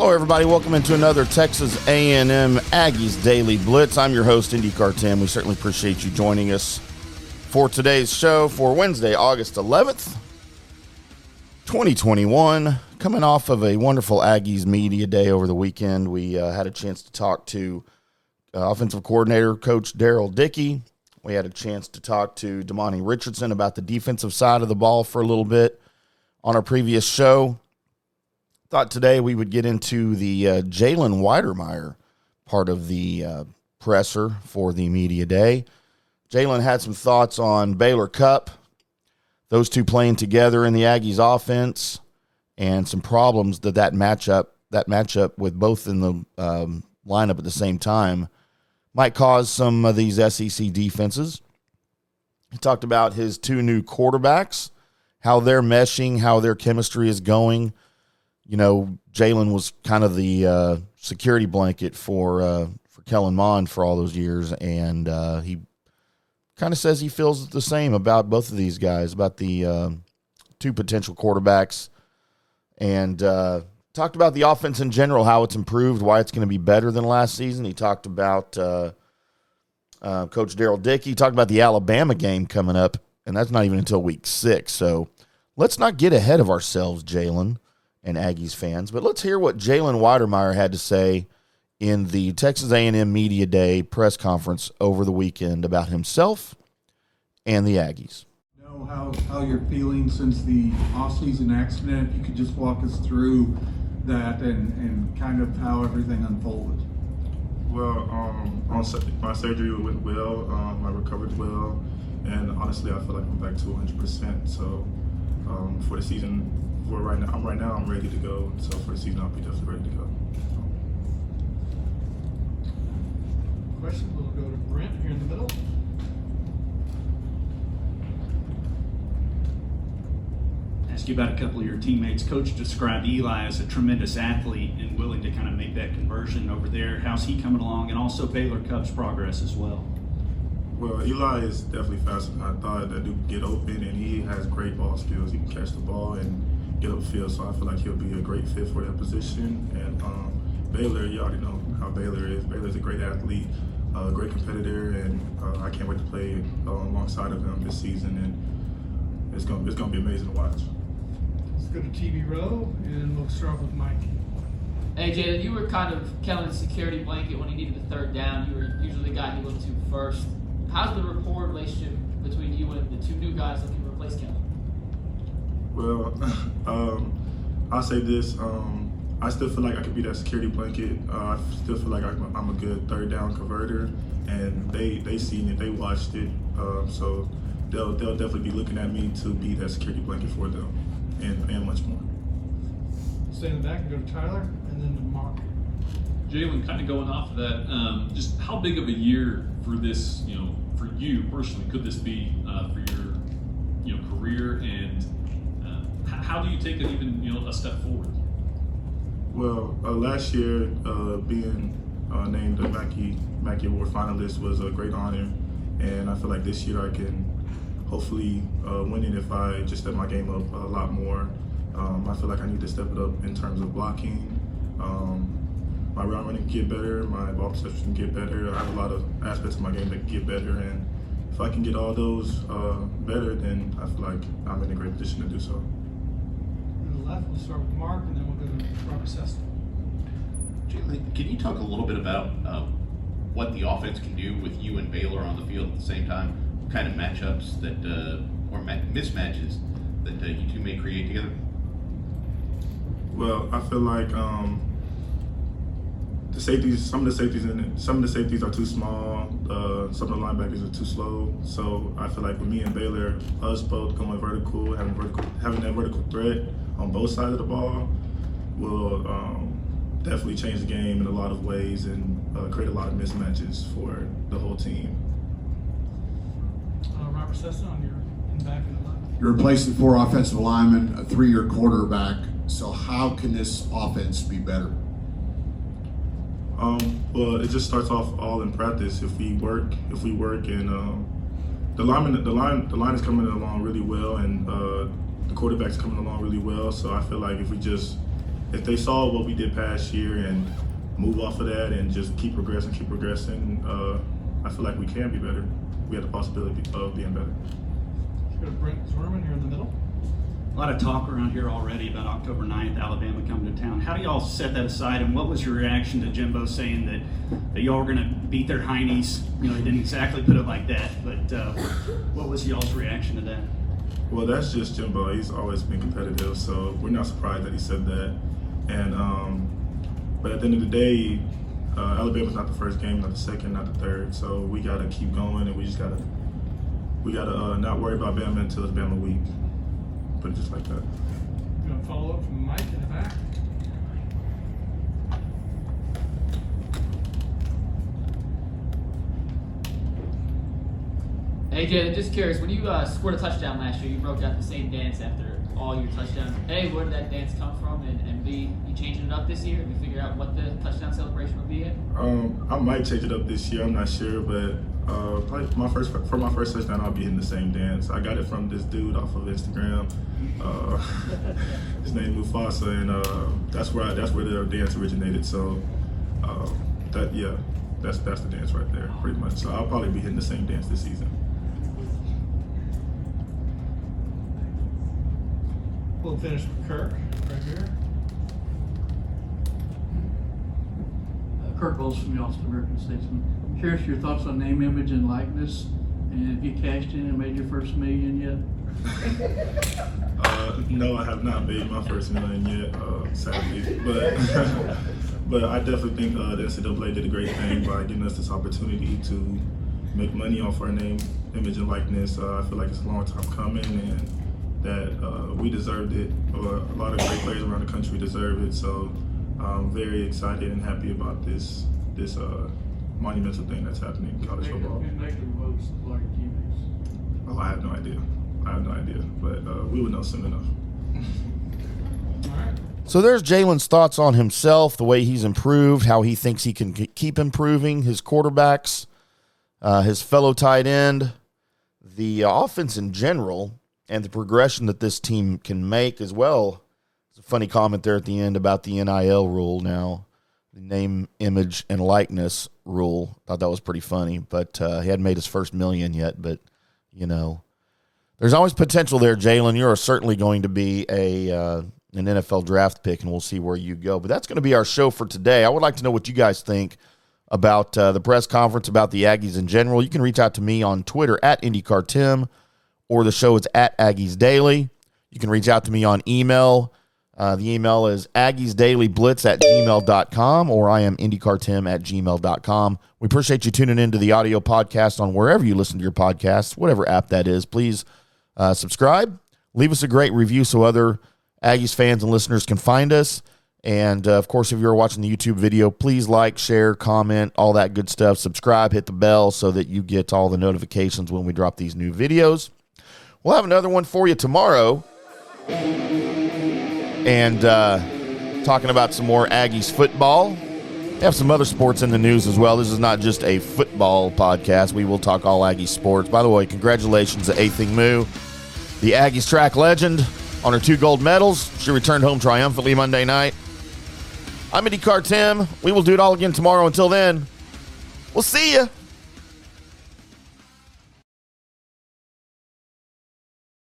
everybody. Welcome into another Texas A&M Aggies Daily Blitz. I'm your host, IndyCar Tim. We certainly appreciate you joining us for today's show for Wednesday, August 11th, 2021. Coming off of a wonderful Aggies media day over the weekend, we uh, had a chance to talk to uh, offensive coordinator Coach Darrell Dickey. We had a chance to talk to Demani Richardson about the defensive side of the ball for a little bit on our previous show. Thought today we would get into the uh, Jalen Wydermyer part of the uh, presser for the media day. Jalen had some thoughts on Baylor Cupp, those two playing together in the Aggies offense, and some problems that that matchup that matchup with both in the um, lineup at the same time might cause some of these SEC defenses. He talked about his two new quarterbacks, how they're meshing, how their chemistry is going you know, Jalen was kind of the uh, security blanket for uh, for Kellen Mond for all those years, and uh, he kind of says he feels the same about both of these guys, about the uh, two potential quarterbacks, and uh, talked about the offense in general, how it's improved, why it's going to be better than last season. He talked about uh, Coach Darrell Dick. He talked about the Alabama game coming up, and that's not even until week six. So let's not get ahead of ourselves, Jalen and Aggies fans. But let's hear what Jalen Wydermyer had to say in the Texas A&M Media Day press conference over the weekend about himself and the Aggies. Know how, how you're feeling since the offseason accident. You could just walk us through that and, and kind of how everything unfolded. Well, um, on my surgery went well. Um, I recovered well, and honestly, I feel like I'm back to 100%. So um, for the season, for right now, I'm right now I'm ready to go. So for the season, I'll be definitely ready to go. Question will go to Brent here in the middle. Ask you about a couple of your teammates. Coach described Eli as a tremendous athlete and willing to kind of make that conversion over there. How's he coming along, and also Baylor Cupp's progress as well? Well, Eli is definitely faster than I thought. That dude can get open, and he has great ball skills. He can catch the ball and get upfield, so I feel like he'll be a great fit for that position. And um, Baylor, you already know how Baylor is. Baylor's a great athlete, a great competitor, and uh, I can't wait to play uh, alongside of him this season. And it's gonna it's gonna be amazing to watch. Let's go to TV row, and we'll start with Mike. Hey Jalen, you were kind of Kellen's security blanket when he needed the third down. You were usually the guy he looked to first. How's the rapport relationship between you and the two new guys looking to replace Kellen? Well, um, I'll say this. Um, I still feel like I could be that security blanket. Uh, I still feel like I'm a, I'm a good third down converter, and they they seen it, they watched it, um, so they'll they'll definitely be looking at me to be that security blanket for them, and and much more. Stay in the back and go to Tyler, and then to Mark. Jalen, kind of going off of that, um, just how big of a year for this, you know, for you personally, could this be uh, for your, you know, career and how do you take it even you know a step forward? Well, uh, last year uh, being uh, named a Mackey Mackey Award finalist was a great honor, and I feel like this year I can hopefully uh, win it if I just step my game up a lot more. Um, I feel like I need to step it up in terms of blocking. Um, my route running get better, my ball perception get better. I have a lot of aspects of my game that get better, and if I can get all those uh, better, then I feel like I'm in a great position to do so left, we'll start with Mark, and then we'll go to Robert Cessna. Can you talk a little bit about uh, what the offense can do with you and Baylor on the field at the same time? What kind of matchups that uh, or mismatches that uh, you two may create together? Well, I feel like um, the safeties, some of the safeties in it, some of the safeties are too small. Uh, some of the linebackers are too slow. So I feel like with me and Baylor, us both going vertical, having vertical, having that vertical threat on both sides of the ball, will um, definitely change the game in a lot of ways and uh, create a lot of mismatches for the whole team. Uh, Robert Cessna on your in back in the left. You're replacing four offensive linemen, a three-year quarterback. So how can this offense be better? Um, well, it just starts off all in practice. If we work, if we work, and um, the line, the line, the line is coming along really well, and uh, the quarterback's coming along really well. So I feel like if we just if they saw what we did past year and move off of that and just keep progressing, keep progressing, uh, I feel like we can be better. We have the possibility of being better. Let's go to Brent Zwerneman here in the middle. A lot of talk around here already about October 9th, Alabama coming to town. How do y'all set that aside, and what was your reaction to Jimbo saying that, that y'all were going to beat their heinies? You know, he didn't exactly put it like that, but uh, what was y'all's reaction to that? Well, that's just Jimbo. He's always been competitive, so we're not surprised that he said that. And um, but at the end of the day, uh, Alabama's not the first game, not the second, not the third. So we gotta keep going, and we just gotta we gotta uh, not worry about Bama until it's Bama week. Put it just like that. Gonna follow up from Mike in the back. Hey, Jalen, just curious, when you uh, scored a touchdown last year, you broke out the same dance after all your touchdowns. A, where did that dance come from? And, and B, you changing it up this year? Have you figured out what the touchdown celebration will be at? Um, I might change it up this year. I'm not sure, but uh, probably my first for my first touchdown, I'll be in the same dance. I got it from this dude off of Instagram. Uh, his name Mufasa, and uh, that's where I, that's where the dance originated. So uh, that yeah, that's that's the dance right there, pretty much. So I'll probably be hitting the same dance this season. We'll finish with Kirk right here. Uh, Kirk Bohls from the Austin American Statesman. Curious your thoughts on name, image, and likeness, and have you cashed in and made your first million yet? Uh, no, I have not made my first million yet, uh, sadly. But but I definitely think uh, the NCAA did a great thing by giving us this opportunity to make money off our name, image, and likeness. Uh, I feel like it's a long time coming, and that uh, we deserved it. Or a lot of great players around the country deserve it. So I'm very excited and happy about this this uh, monumental thing that's happening in college football. Negative votes of all your teammates. Oh, I have no idea. I have no idea, but uh, we will know soon enough. So there's Jalen's thoughts on himself, the way he's improved, how he thinks he can keep improving, his quarterbacks, uh, his fellow tight end, the offense in general, and the progression that this team can make as well. It's a funny comment there at the end about the NIL rule now, the name, image, and likeness rule. I Thought that was pretty funny, but uh, he hadn't made his first million yet. But you know, there's always potential there, Jalen. You're certainly going to be a uh, an NFL draft pick, and we'll see where you go. But that's going to be our show for today. I would like to know what you guys think about uh, the press conference, about the Aggies in general. You can reach out to me on Twitter at IndyCarTim, or the show is at Aggies Daily. You can reach out to me on email. Uh, the email is aggiesdailyblitz at gmail.com, or I am IndyCarTim at gmail.com. We appreciate you tuning into the audio podcast on wherever you listen to your podcasts, whatever app that is. Please uh, subscribe, leave us a great review so other Aggies fans and listeners can find us. And uh, of course, if you're watching the YouTube video, please like, share, comment, all that good stuff. Subscribe, hit the bell so that you get all the notifications when we drop these new videos. We'll have another one for you tomorrow. And uh, talking about some more Aggies football. We have some other sports in the news as well. This is not just a football podcast. We will talk all Aggie sports. By the way, congratulations to Athing Mu, the Aggies track legend, on her two gold medals. She returned home triumphantly Monday night. I'm Indy Tim. We will do it all again tomorrow. Until then, we'll see you.